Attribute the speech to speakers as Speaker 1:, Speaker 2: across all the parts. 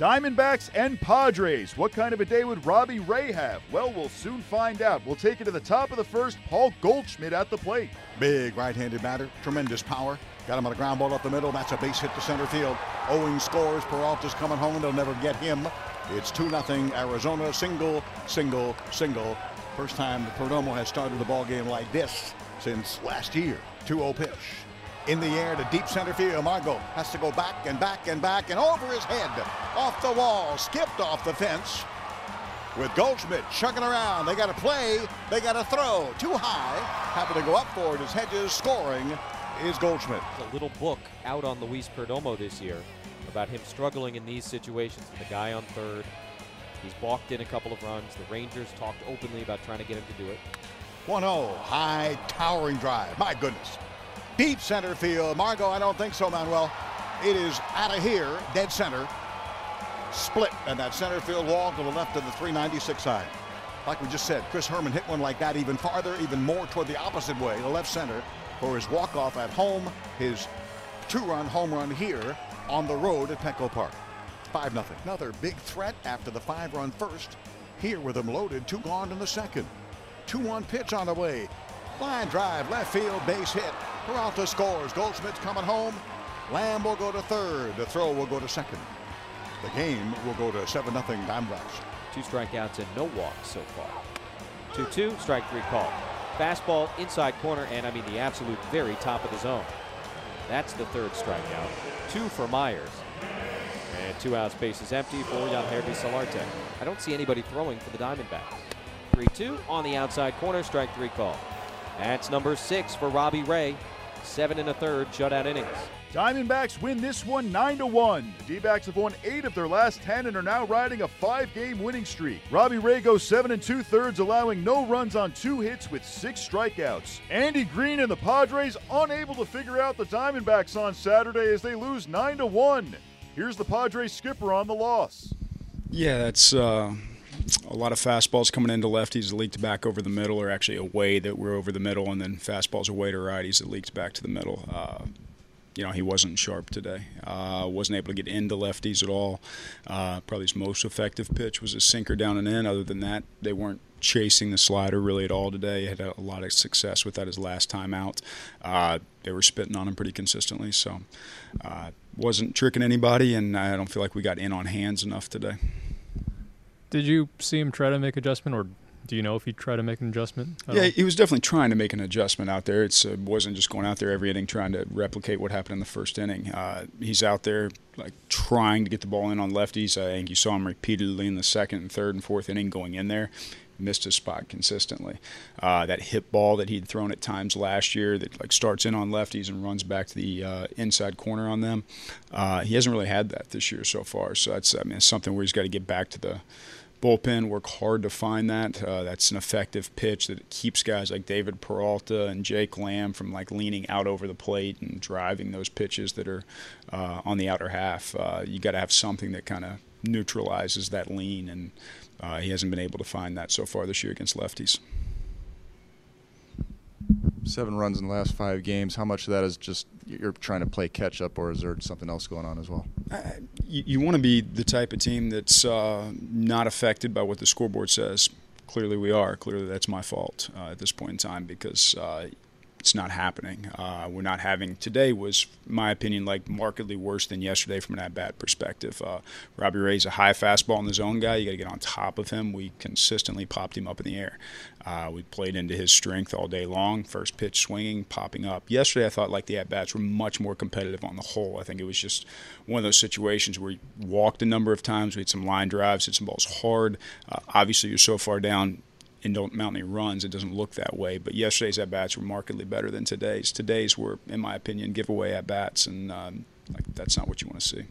Speaker 1: Diamondbacks and Padres. What kind of a day would Robbie Ray have? Well, we'll soon find out. We'll take it to the top of the first. Paul Goldschmidt at the plate.
Speaker 2: Big right-handed batter, tremendous power. Got him on a ground ball up the middle. That's a base hit to center field. Owings scores. Peralta's coming home. They'll never get him. It's 2 0 Arizona. Single, single, single. First time Perdomo has started the ball game like this since last year. 2 0 pitch in the air to deep center field. Margot has to go back and back and back and over his head, off the wall, skipped off the fence. With Goldschmidt chugging around, they got to play, they got to throw. Too high, happy to go up for it as Hedges scoring is Goldschmidt.
Speaker 3: A little book out on Luis Perdomo this year about him struggling in these situations. The guy on third, he's balked in a couple of runs. The Rangers talked openly about trying to get him to do it.
Speaker 2: 1 0, high towering drive. My goodness. Deep center field. Margot, I don't think so, Manuel. It is out of here, dead center. Split, and that center field wall to the left of the 396 side. Like we just said, Chris Herrmann hit one like that even farther, even more toward the opposite way, the left center, for his walk-off at home, his two-run home run here on the road at Petco Park. 5 0. Another big threat after the five-run first. Here with them loaded, two gone in the second. 2-1 pitch on the way. Line drive, left field, base hit. Peralta scores. Goldschmidt's coming home. Lamb will go to third. The throw will go to second. The game will go to 7 0 Diamondbacks.
Speaker 3: Two strikeouts and no walks so far. 2 2, strike three call. Fastball inside corner, and I mean the absolute very top of the zone. That's the third strikeout. Two for Myers. And two outs, bases empty for Yangervis Solarte. I don't see anybody throwing for the Diamondbacks. 3 2 on the outside corner, strike three call. That's number six for Robbie Ray. Seven and a third shutout innings.
Speaker 1: Diamondbacks win this one 9 to 1. The D-backs have won 8 of their last 10 and are now riding a 5-game winning streak. Robbie Ray goes 7 and 2 thirds allowing no runs on 2 hits with 6 strikeouts. Andy Green and the Padres unable to figure out the Diamondbacks on Saturday as they lose 9 to 1. Here's the Padres skipper on the loss.
Speaker 4: Yeah, that's uh, a lot of fastballs coming into lefties that leaked back over the middle, or actually away that were over the middle, and then fastballs away to righties that leaked back to the middle. Uh, you know, he wasn't sharp today. Uh, wasn't able to get into lefties at all. Uh, probably his most effective pitch was a sinker down and in. Other than that, they weren't chasing the slider really at all today. He had a, lot of success with that his last time out. Uh, they were spitting on him pretty consistently, so uh, wasn't tricking anybody, and I don't feel like we got in on hands enough today.
Speaker 5: Did you see him try to make adjustment, or do you know if he tried to make an adjustment?
Speaker 4: Yeah, all? he was definitely trying to make an adjustment out there. It uh, wasn't just going out there every inning trying to replicate what happened in the first inning. Uh, he's out there like trying to get the ball in on lefties. I think you saw him repeatedly in the second, and third, and fourth inning going in there missed his spot consistently. Uh, that hit ball that he'd thrown at times last year that like starts in on lefties and runs back to the uh, inside corner on them. Uh, he hasn't really had that this year so far. So that's I mean it's something where he's got to get back to the bullpen, work hard to find that. Uh, that's an effective pitch that keeps guys like David Peralta and Jake Lamb from like leaning out over the plate and driving those pitches that are uh, on the outer half. Uh, you got to have something that kind of neutralizes that lean, and uh, he hasn't been able to find that so far this year against lefties.
Speaker 6: Seven runs in the last five games. How much of that is just you're trying to play catch up, or is there something else going on as well?
Speaker 4: Uh, you, you want to be the type of team that's uh, not affected by what the scoreboard says. Clearly, we are. Clearly, that's my fault uh, at this point in time because uh, it's not happening. Uh, we're not having today was, my opinion, like markedly worse than yesterday from an at bat perspective. Uh, Robbie Ray's a high fastball in the zone guy. You got to get on top of him. We consistently popped him up in the air. Uh, we played into his strength all day long. First pitch swinging, popping up. Yesterday, I thought like the at bats were much more competitive on the whole. I think it was just one of those situations where you walked a number of times. We had some line drives, hit some balls hard. Uh, obviously, you're so far down and don't mount any runs, it doesn't look that way. But yesterday's at bats were markedly better than today's. Today's were, in my opinion, giveaway at bats, and um, like, that's not what you want to see.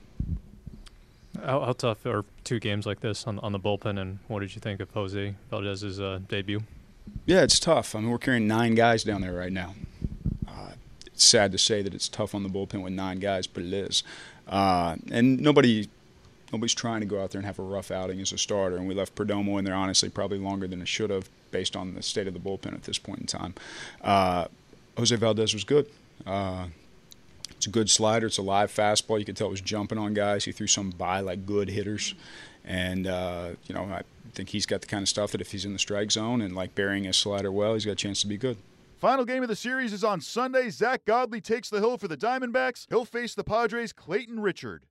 Speaker 5: How, how, tough are two games like this on on the bullpen? And what did you think of Jose Valdez's uh, debut?
Speaker 4: Yeah, it's tough. I mean, we're carrying nine guys down there right now. Uh, it's sad to say that it's tough on the bullpen with nine guys, but it is. Uh, and nobody nobody's trying to go out there and have a rough outing as a starter. And we left Perdomo in there, honestly, probably longer than it should have based on the state of the bullpen at this point in time. Uh, Jose Valdez was good. Uh, It's a good slider. It's a live fastball. You could tell it was jumping on guys. He threw some by like good hitters, and uh, you know I think he's got the kind of stuff that if he's in the strike zone and like burying his slider well, he's got a chance to be good.
Speaker 1: Final game of the series is on Sunday. Zack Godley takes the hill for the Diamondbacks. He'll face the Padres' Clayton Richard.